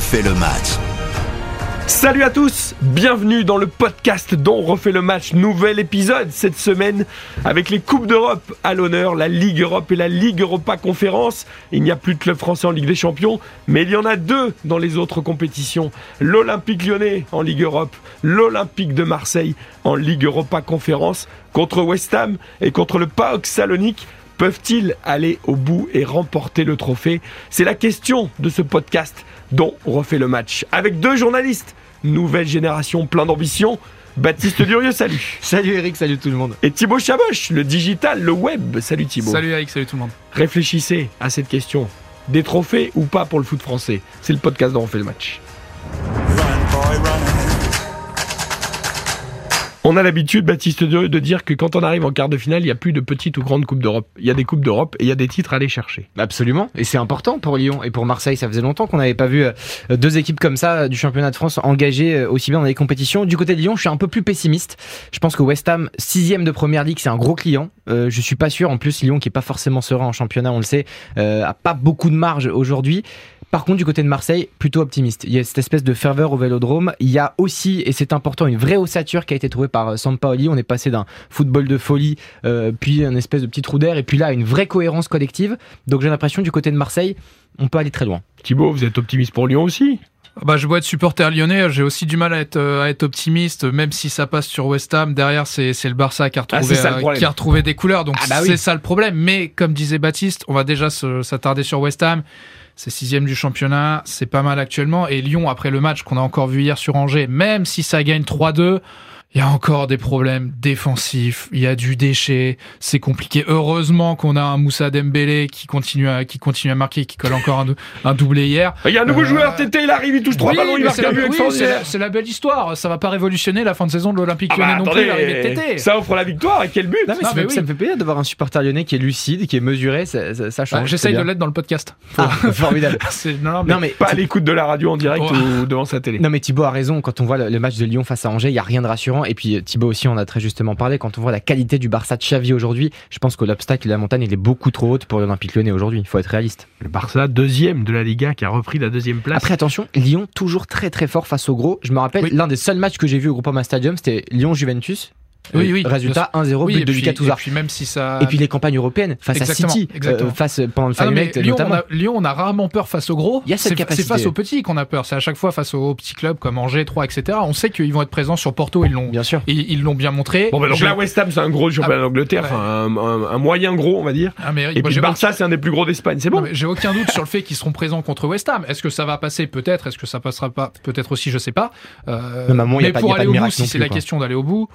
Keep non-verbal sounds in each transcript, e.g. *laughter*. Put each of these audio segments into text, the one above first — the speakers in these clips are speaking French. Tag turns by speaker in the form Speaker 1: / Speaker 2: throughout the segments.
Speaker 1: refait le match.
Speaker 2: Salut à tous, bienvenue dans le podcast dont on refait le match. Nouvel épisode cette semaine avec les Coupes d'Europe à l'honneur, la Ligue Europe et la Ligue Europa Conférence. Il n'y a plus de club français en Ligue des Champions, mais il y en a deux dans les autres compétitions. L'Olympique lyonnais en Ligue Europe, l'Olympique de Marseille en Ligue Europa Conférence contre West Ham et contre le PAOK Salonique. Peuvent-ils aller au bout et remporter le trophée? C'est la question de ce podcast dont on refait le match. Avec deux journalistes, nouvelle génération plein d'ambition. Baptiste Durieux, salut.
Speaker 3: Salut Eric, salut tout le monde.
Speaker 2: Et Thibaut Chaboche, le digital, le web. Salut Thibaut.
Speaker 4: Salut Eric, salut tout le monde.
Speaker 2: Réfléchissez à cette question. Des trophées ou pas pour le foot français? C'est le podcast dont on fait le match. On a l'habitude, Baptiste de, de dire que quand on arrive en quart de finale, il n'y a plus de petites ou grandes coupes d'Europe. Il y a des coupes d'Europe et il y a des titres à aller chercher.
Speaker 3: Absolument, et c'est important pour Lyon et pour Marseille. Ça faisait longtemps qu'on n'avait pas vu euh, deux équipes comme ça euh, du championnat de France engagées euh, aussi bien dans les compétitions. Du côté de Lyon, je suis un peu plus pessimiste. Je pense que West Ham, sixième de première ligue, c'est un gros client. Euh, je suis pas sûr. En plus, Lyon, qui est pas forcément serein en championnat, on le sait, euh, a pas beaucoup de marge aujourd'hui. Par contre, du côté de Marseille, plutôt optimiste. Il y a cette espèce de ferveur au vélodrome. Il y a aussi, et c'est important, une vraie ossature qui a été trouvée par euh, Sampaoli. On est passé d'un football de folie, euh, puis un espèce de petit trou d'air, et puis là, une vraie cohérence collective. Donc j'ai l'impression, du côté de Marseille, on peut aller très loin.
Speaker 2: Thibaut, vous êtes optimiste pour Lyon aussi?
Speaker 4: Bah, je dois être supporter lyonnais, j'ai aussi du mal à être, euh, à être optimiste, même si ça passe sur West Ham. Derrière, c'est le Barça qui a retrouvé,
Speaker 2: c'est ça le
Speaker 4: euh,
Speaker 2: problème.
Speaker 4: qui a retrouvé des couleurs, donc
Speaker 3: Ah bah oui.
Speaker 4: c'est ça le problème. Mais comme disait Baptiste, on va déjà s'attarder sur West Ham. C'est sixième du championnat, c'est pas mal actuellement. Et Lyon, après le match qu'on a encore vu hier sur Angers, même si ça gagne 3-2, il y a encore des problèmes défensifs, il y a du déchet, c'est compliqué. Heureusement qu'on a un Moussa Dembélé qui continue à, qui continue à marquer, qui colle encore un, dou- un doublé hier.
Speaker 2: Il y a un nouveau
Speaker 4: Euh,
Speaker 2: joueur, Tété, il arrive, il touche trois
Speaker 4: Oui,
Speaker 2: ballons, il marque un but
Speaker 4: oui,
Speaker 2: extraordinaire.
Speaker 4: c'est la- c'est la belle histoire. Ça va pas révolutionner la fin de saison de l'Olympique
Speaker 2: Ah bah,
Speaker 4: lyonnais non
Speaker 2: attendez,
Speaker 4: plus, l'arrivée de Tété.
Speaker 2: ça offre la victoire et quel but
Speaker 3: Non, mais
Speaker 4: Non,
Speaker 3: ça,
Speaker 4: mais
Speaker 3: me-
Speaker 4: oui.
Speaker 3: ça me fait plaisir de voir un supporter lyonnais qui est lucide, qui est mesuré. Ça, ça, ça change.
Speaker 4: Bah, J'essaye de l'être dans le podcast.
Speaker 3: Ah, *laughs* formidable. *laughs*
Speaker 4: Non, non, mais-
Speaker 3: Non mais
Speaker 2: Pas à l'écoute de la radio en direct
Speaker 4: Oh.
Speaker 2: ou devant sa télé.
Speaker 3: Non mais Thibaut a raison, quand on voit le, le match de Lyon face à Angers, il y a rien de rassurant. Et puis Thibaut aussi, on a très justement parlé, quand on voit la qualité du Barça de Xavi aujourd'hui, je pense que l'obstacle de la montagne, il est beaucoup trop haute pour l'Olympique lyonnais aujourd'hui. Il faut être réaliste.
Speaker 2: Le Barça, deuxième de la Liga, qui a repris la deuxième place.
Speaker 3: Après attention, Lyon toujours très très fort face au gros. Je me rappelle,
Speaker 4: Oui.
Speaker 3: l'un des seuls matchs que j'ai vu au Groupama Stadium, c'était Lyon-Juventus.
Speaker 4: Oui,
Speaker 3: Euh,
Speaker 4: oui,
Speaker 3: Résultat 1-0,
Speaker 4: Oui,
Speaker 3: but
Speaker 4: et
Speaker 3: de
Speaker 4: puis-
Speaker 3: Lucas Touzard.
Speaker 4: Et puis même si ça.
Speaker 3: Et puis les campagnes européennes face
Speaker 4: Exactement,
Speaker 3: à City,
Speaker 4: exactement.
Speaker 3: euh, face pendant le
Speaker 4: Ah Lyon, on
Speaker 3: notamment.
Speaker 4: a, Lyon, on a rarement peur face aux gros.
Speaker 3: Il y a cette
Speaker 4: C'est-
Speaker 3: capacité.
Speaker 4: C'est face aux petits qu'on a peur. C'est à chaque fois face aux petits clubs comme Angers, 3, etc. On sait qu'ils vont être présents sur Porto. Ils l'ont,
Speaker 3: Bien sûr.
Speaker 4: ils ils l'ont bien montré.
Speaker 2: Bon, bah donc
Speaker 4: Je-
Speaker 2: là, West Ham, c'est un gros championnat
Speaker 4: Ah,
Speaker 2: d'Angleterre,
Speaker 4: ouais.
Speaker 2: enfin, un, un- un moyen gros, on va dire.
Speaker 4: Ah, mais
Speaker 2: Et
Speaker 4: moi,
Speaker 2: puis Barça, c'est un des plus gros d'Espagne, c'est bon.
Speaker 4: J'ai aucun doute sur le fait qu'ils seront présents contre West Ham. Est-ce que ça va passer? Peut-être. Est-ce que ça passera pas? Peut-être aussi, je sais pas. Euh,
Speaker 3: mais
Speaker 4: pour aller au bout, si c'est la question d'aller au bout,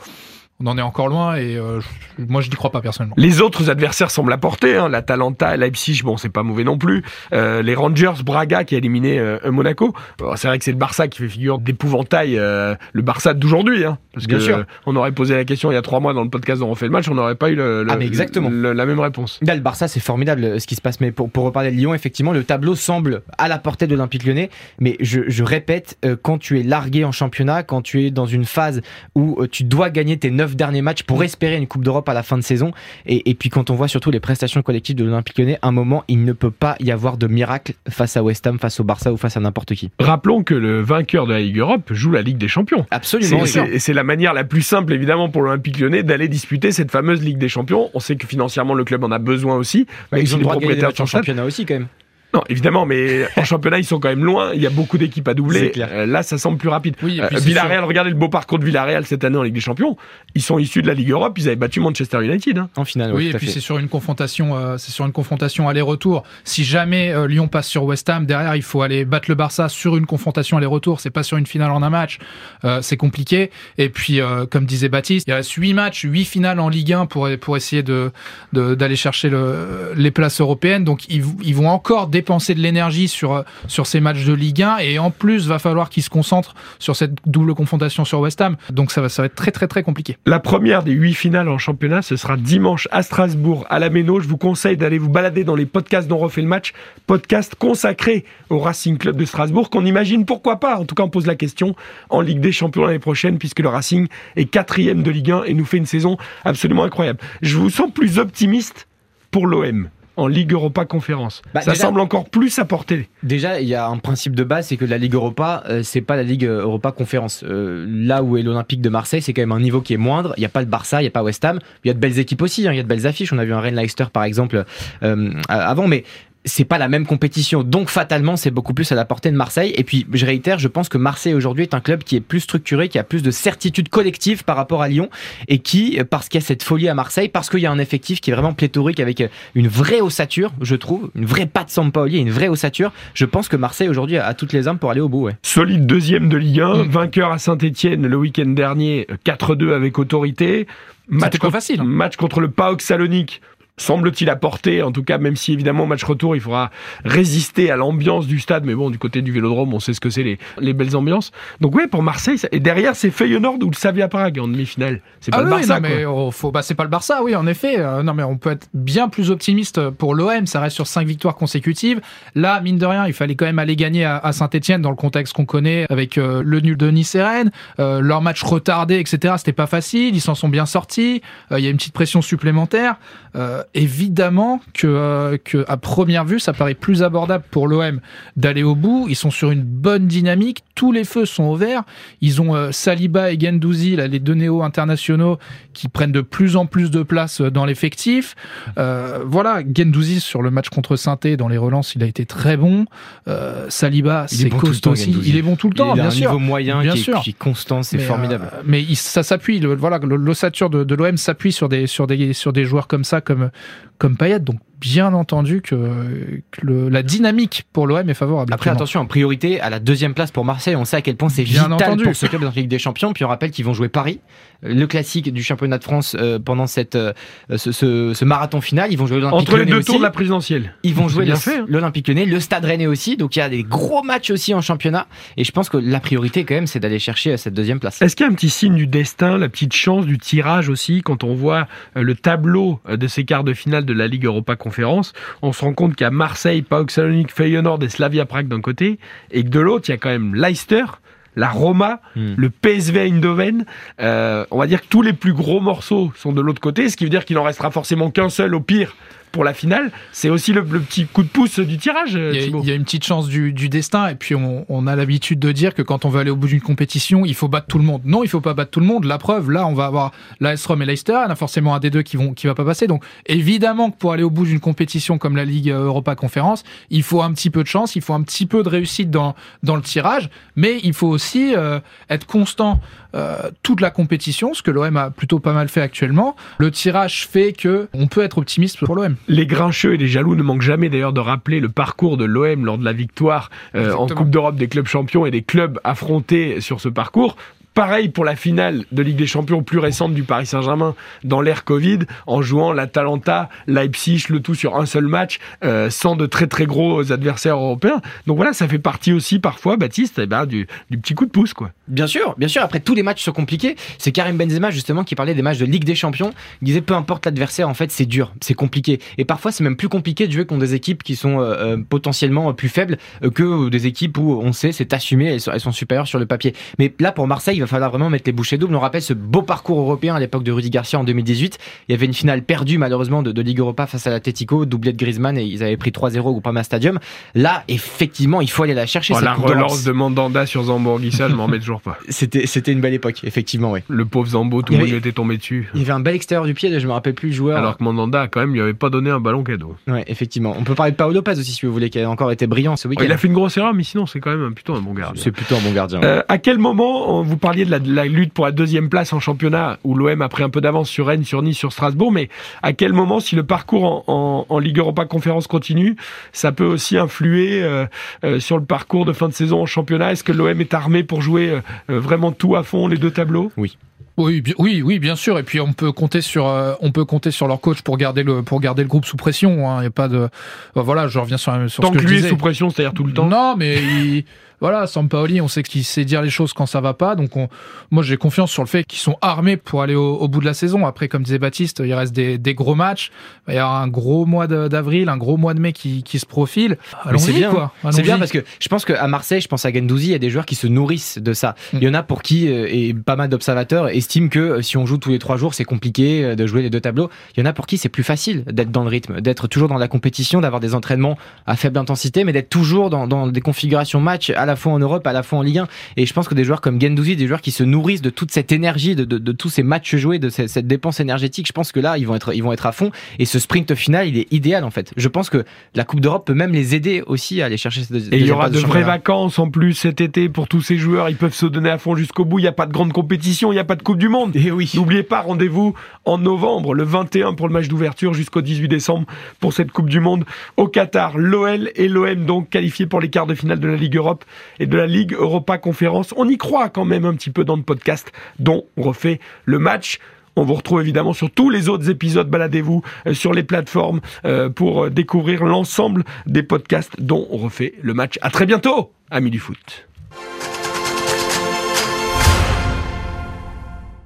Speaker 4: on en est encore loin et euh, moi je n'y crois pas personnellement.
Speaker 2: Les autres adversaires semblent la porter. Hein. L'Atalanta, Leipzig, bon, c'est pas mauvais non plus. Euh, les Rangers, Braga qui a éliminé euh, Monaco. Bon, c'est vrai que c'est le Barça qui fait figure d'épouvantail, euh, le Barça d'aujourd'hui. Hein, parce
Speaker 3: Bien
Speaker 2: que
Speaker 3: sûr.
Speaker 2: euh, on aurait posé la question il y a trois mois dans le podcast dont on fait le match, on n'aurait pas eu le, le-
Speaker 3: Ah, mais exactement.
Speaker 2: le- la même réponse.
Speaker 3: Là, le Barça, c'est formidable euh, ce qui se passe. Mais pour, pour reparler de Lyon, effectivement, le tableau semble à la portée de l'Olympique lyonnais. Mais je, je répète, euh, quand tu es largué en championnat, quand tu es dans une phase où euh, tu dois gagner tes neuf derniers matchs pour espérer une Coupe d'Europe à la fin de saison, et, et puis quand on voit surtout les prestations collectives de l'Olympique lyonnais, à un moment, il ne peut pas y avoir de miracle face à West Ham, face au Barça ou face à n'importe qui.
Speaker 2: Rappelons que le vainqueur de la Ligue Europe joue la Ligue des Champions.
Speaker 3: Absolument.
Speaker 2: Et c'est la manière la plus simple, évidemment, pour l'Olympique lyonnais d'aller disputer cette fameuse Ligue des Champions. On sait que financièrement, le club en a besoin aussi.
Speaker 3: Bah,
Speaker 2: même
Speaker 3: ils
Speaker 2: si
Speaker 3: ont le droit de gagner des
Speaker 2: propriétaires
Speaker 3: matchs en championnat aussi, quand même.
Speaker 2: Non, évidemment, mais en championnat, ils sont quand même loin. Il y a beaucoup d'équipes à
Speaker 3: C'est
Speaker 2: doubler.
Speaker 3: clair.
Speaker 2: Euh, là, ça semble plus rapide.
Speaker 4: Oui, et
Speaker 2: Euh, Villarreal, regardez le beau parcours de Villarreal cette année en Ligue des Champions. Ils sont issus de la Ligue Europe. Ils avaient battu Manchester United. hein.
Speaker 3: En finale,
Speaker 4: Oui,
Speaker 3: oui,
Speaker 4: et puis c'est sur une confrontation, euh, c'est sur une confrontation aller-retour. Si jamais euh, Lyon passe sur West Ham, derrière il faut aller battre le Barça sur une confrontation aller-retour. C'est pas sur une finale en un match. Euh, c'est compliqué. Et puis, euh, comme disait Baptiste, il reste huit matchs, huit finales en Ligue 1 pour pour essayer de de- d'aller chercher le, les places européennes. Donc ils, ils vont encore dépenser de l'énergie sur euh, sur ces matchs de Ligue 1 et en plus va falloir qu'ils se concentrent sur cette double confrontation sur West Ham. Donc ça va ça va être très très très compliqué.
Speaker 2: La première des huit finales en championnat, ce sera dimanche à Strasbourg, à la Méno. Je vous conseille d'aller vous balader dans les podcasts dont refait le match. Podcast consacré au Racing Club de Strasbourg, qu'on imagine pourquoi pas. En tout cas, on pose la question en Ligue des Champions l'année prochaine, puisque le Racing est quatrième de Ligue 1 et nous fait une saison absolument incroyable. Je vous sens plus optimiste pour l'OM. En Ligue Europa Conférence.
Speaker 3: Bah,
Speaker 2: ça
Speaker 3: déjà-
Speaker 2: semble encore plus apporter.
Speaker 3: Déjà, il y a un principe de base, c'est que la Ligue Europa, euh, c'est pas la Ligue Europa Conférence. Euh, là où est l'Olympique de Marseille, c'est quand même un niveau qui est moindre. Il n'y a pas le Barça, il n'y a pas West Ham. Il y a de belles équipes aussi, hein, il y a de belles affiches. On a vu un Rennes Leicester par exemple euh, avant, mais c'est pas la même compétition. Donc fatalement, c'est beaucoup plus à la portée de Marseille. Et puis, je réitère, je pense que Marseille aujourd'hui est un club qui est plus structuré, qui a plus de certitude collective par rapport à Lyon et qui, parce qu'il y a cette folie à Marseille, parce qu'il y a un effectif qui est vraiment pléthorique avec une vraie ossature, je trouve, une vraie patte Sampaoli, une vraie ossature, je pense que Marseille aujourd'hui a toutes les armes pour aller au bout. Ouais.
Speaker 2: Solide deuxième de Ligue 1,
Speaker 4: Mm.
Speaker 2: vainqueur à Saint-Etienne le week-end dernier, 4-2 avec autorité. Match, contre-
Speaker 4: facile. hein.
Speaker 2: match contre le PAOK Salonique. Semble-t-il apporter, en tout cas, même si évidemment au match retour, il faudra résister à l'ambiance du stade, mais bon, du côté du Vélodrome, on sait ce que c'est les, les belles ambiances. Donc ouais, pour Marseille, ça- et derrière c'est Feyenoord ou le Slavia Prague en demi-finale. C'est pas
Speaker 4: Ah
Speaker 2: le
Speaker 4: oui,
Speaker 2: Barça,
Speaker 4: non, mais oh, faut, bah, c'est pas le Barça, oui, en effet. Euh, non, mais on peut être bien plus optimiste pour l'OM. Ça reste sur cinq victoires consécutives. Là, mine de rien, il fallait quand même aller gagner à, Saint-Etienne dans le contexte qu'on connaît avec euh, le nul de Nice et Rennes. Euh, leur match retardé, etc. C'était pas facile. Ils s'en sont bien sortis. Euh, Il y a une petite pression supplémentaire. Évidemment que, euh, que à première vue, ça paraît plus abordable pour l'OM d'aller au bout. Ils sont sur une bonne dynamique. Tous les feux sont au vert. Ils ont euh, Saliba et Gendouzi, là, les deux néo internationaux, qui prennent de plus en plus de place euh, dans l'effectif. Euh, voilà, Gendouzi sur le match contre saint dans les relances, il a été très bon. Euh, Saliba, c'est
Speaker 3: bon
Speaker 4: costaud aussi.
Speaker 3: Gendouzi.
Speaker 4: Il est bon tout le temps,
Speaker 3: il
Speaker 4: bien
Speaker 3: un
Speaker 4: sûr.
Speaker 3: niveau moyen
Speaker 4: Bien
Speaker 3: qui, est,
Speaker 4: sûr.
Speaker 3: qui est constant, c'est formidable.
Speaker 4: mais il- ça s'appuie, voilà, l'ossature de, de l'OM s'appuie sur des, sur, des, sur des joueurs comme ça, comme, comme Payet. Donc, bien entendu que, que le- la dynamique pour l'OM est favorable.
Speaker 3: Après, attention, en priorité à la deuxième place pour Marseille. On sait à quel point c'est
Speaker 4: Bien
Speaker 3: vital
Speaker 4: entendu.
Speaker 3: pour ce club dans la Ligue des Champions. Puis on rappelle qu'ils vont jouer Paris, euh, le classique du championnat de France euh, pendant cette, euh, ce, ce- ce marathon final. Ils vont jouer l'Olympique
Speaker 2: Entre les deux
Speaker 3: aussi.
Speaker 2: tours de la présidentielle.
Speaker 3: Ils vont jouer
Speaker 2: hein.
Speaker 3: l'Olympique Lyonnais, le Stade Rennais aussi. Donc il y a des gros matchs aussi en championnat. Et je pense que la priorité quand même, c'est d'aller chercher cette deuxième place.
Speaker 2: Est-ce qu'il y a un petit signe du destin, la petite chance du tirage aussi, quand on voit le tableau de ces quarts de finale de la Ligue Europa Conférence On se rend compte qu'il y a Marseille, PAOK Salonique, Feyenoord et Slavia Prague d'un côté, et que de l'autre, il y a quand même Leicester, la Roma,
Speaker 3: Hmm.
Speaker 2: le PSV Eindhoven. Euh, on va dire que tous les plus gros morceaux sont de l'autre côté, ce qui veut dire qu'il en restera forcément qu'un seul au pire pour la finale. C'est aussi le, le petit coup de pouce du tirage, euh,
Speaker 4: Il y, a, il y a une petite chance du, du destin et puis on, on a l'habitude de dire que quand on veut aller au bout d'une compétition, il faut battre tout le monde. Non, il faut pas battre tout le monde. La preuve, là, on va avoir l'AS Rome et Leicester. Il y en a forcément un des deux qui vont qui va pas passer. Donc évidemment que pour aller au bout d'une compétition comme la Ligue Europa Conférence, il faut un petit peu de chance, il faut un petit peu de réussite dans dans le tirage, mais il faut aussi euh, être constant euh, toute la compétition, ce que l'OM a plutôt pas mal fait actuellement. Le tirage fait que on peut être optimiste pour l'OM.
Speaker 2: Les grincheux et les jaloux ne manquent jamais d'ailleurs de rappeler le parcours de l'OM lors de la victoire euh, en. Coupe d'Europe des clubs champions et des clubs affrontés sur ce parcours. Pareil pour la finale de Ligue des Champions plus récente du Paris Saint-Germain dans l'ère Covid, en jouant l'Atalanta, Leipzig, le tout sur un seul match, euh, sans de très très gros adversaires européens. Donc voilà, ça fait partie aussi parfois, Baptiste, eh ben, du, petit coup de pouce. quoi.
Speaker 3: Bien sûr, bien sûr. Après, tous les matchs sont compliqués. C'est Karim Benzema, justement, qui parlait des matchs de Ligue des Champions. Il disait, peu importe l'adversaire, en fait, c'est dur, c'est compliqué. Et parfois, c'est même plus compliqué de jouer contre des équipes qui sont euh, euh, potentiellement plus faibles que des équipes où on sait, c'est assumé, elles sont, elles sont supérieures sur le papier. Mais là, pour Marseille, il va falloir vraiment mettre les bouchées doubles. On rappelle ce beau parcours européen à l'époque de Rudy Garcia en 2018. Il y avait une finale perdue, malheureusement, de, de Ligue Europa face à l'Atletico, doublé de Griezmann, et ils avaient pris 3-0 au Groupama Stadium. Là, effectivement, il faut aller la chercher.
Speaker 2: Oh,
Speaker 3: cette
Speaker 2: la relance de Mandanda sur Zambourguissa, je m'en remets toujours pas. *laughs*
Speaker 3: C'était, c'était une belle époque, effectivement, ouais.
Speaker 2: Le pauvre Zambo, tout le monde lui était tombé dessus.
Speaker 3: Il y avait un bel extérieur du pied, je me rappelle plus le joueur.
Speaker 2: Alors que Mandanda, quand même, lui avait pas donné un ballon cadeau.
Speaker 3: Ouais, effectivement. On peut parler de Paolo Lopez aussi, si vous voulez, qui a encore été brillant ce
Speaker 2: Oh,
Speaker 3: week-end.
Speaker 2: il a fait une grosse erreur, mais sinon, c'est quand même plutôt un bon gardien.
Speaker 3: C'est plutôt un bon gardien. ouais.
Speaker 2: Euh, à quel moment, euh, vous parliez de la, de la lutte pour la deuxième place en championnat, où l'OM a pris un peu d'avance sur Rennes, sur Nice, sur Strasbourg, mais à quel moment, si le parcours en, en- en Ligue Europa Conférence continue, ça peut aussi influer euh, euh, sur le parcours de fin de saison en championnat? Est-ce que l'OM est armé pour jouer euh, vraiment tout à fond, les deux tableaux?
Speaker 4: Oui, bi- oui, oui, bien sûr. Et puis on peut compter sur, euh, on peut compter sur leur coach pour garder le, pour garder le groupe sous pression. hein. Il y a pas de, voilà, je reviens sur, sur
Speaker 2: Tant
Speaker 4: ce que,
Speaker 2: que
Speaker 4: je
Speaker 2: lui est sous pression, c'est-à-dire tout le temps
Speaker 4: Non, mais il- voilà, Sampaoli, on sait qu'il sait dire les choses quand ça va pas. Donc, on, moi, j'ai confiance sur le fait qu'ils sont armés pour aller au, bout de la saison. Après, comme disait Baptiste, il reste des, des gros matchs. Il y avoir un gros mois d'avril, un gros mois de mai qui, qui se profile.
Speaker 3: C'est bien, quoi. C'est bien parce que je pense qu'à Marseille, je pense à Gendouzi, il y a des joueurs qui se nourrissent de ça. Mm. Il y en a pour qui, euh, et pas mal d'observateurs estiment que euh, si on joue tous les trois jours, c'est compliqué euh, de jouer les deux tableaux. Il y en a pour qui c'est plus facile d'être dans le rythme, d'être toujours dans la compétition, d'avoir des entraînements à faible intensité, mais d'être toujours dans, dans des configurations match à la fois en Europe, à la fois en Ligue 1. Et je pense que des joueurs comme Gendouzi, des joueurs qui se nourrissent de toute cette énergie, de, de, de tous ces matchs joués, de cette, cette, dépense énergétique, je pense que là, ils vont être, ils vont être à fond. Et ce sprint final, il est idéal en fait. Je pense que la Coupe d'Europe peut même les aider aussi à aller chercher cette
Speaker 2: Et il y aura de, vraies vacances en plus cet été pour tous ces joueurs. Ils peuvent se donner à fond jusqu'au bout. Il n'y a pas de grande compétition, il n'y a pas de Coupe du Monde.
Speaker 3: Et oui.
Speaker 2: N'oubliez pas, rendez-vous en novembre, le 21 pour le match d'ouverture jusqu'au 18 décembre pour cette Coupe du Monde au Qatar. L'OL et l'OM donc qualifiés pour les quarts de finale de la Ligue Europe et de la Ligue Europa Conférence. On y croit quand même un petit peu dans le podcast dont on refait le match. On vous retrouve évidemment sur tous les autres épisodes. Baladez-vous euh, sur les plateformes euh, pour euh, découvrir l'ensemble des podcasts dont on refait le match. À très bientôt, amis du foot.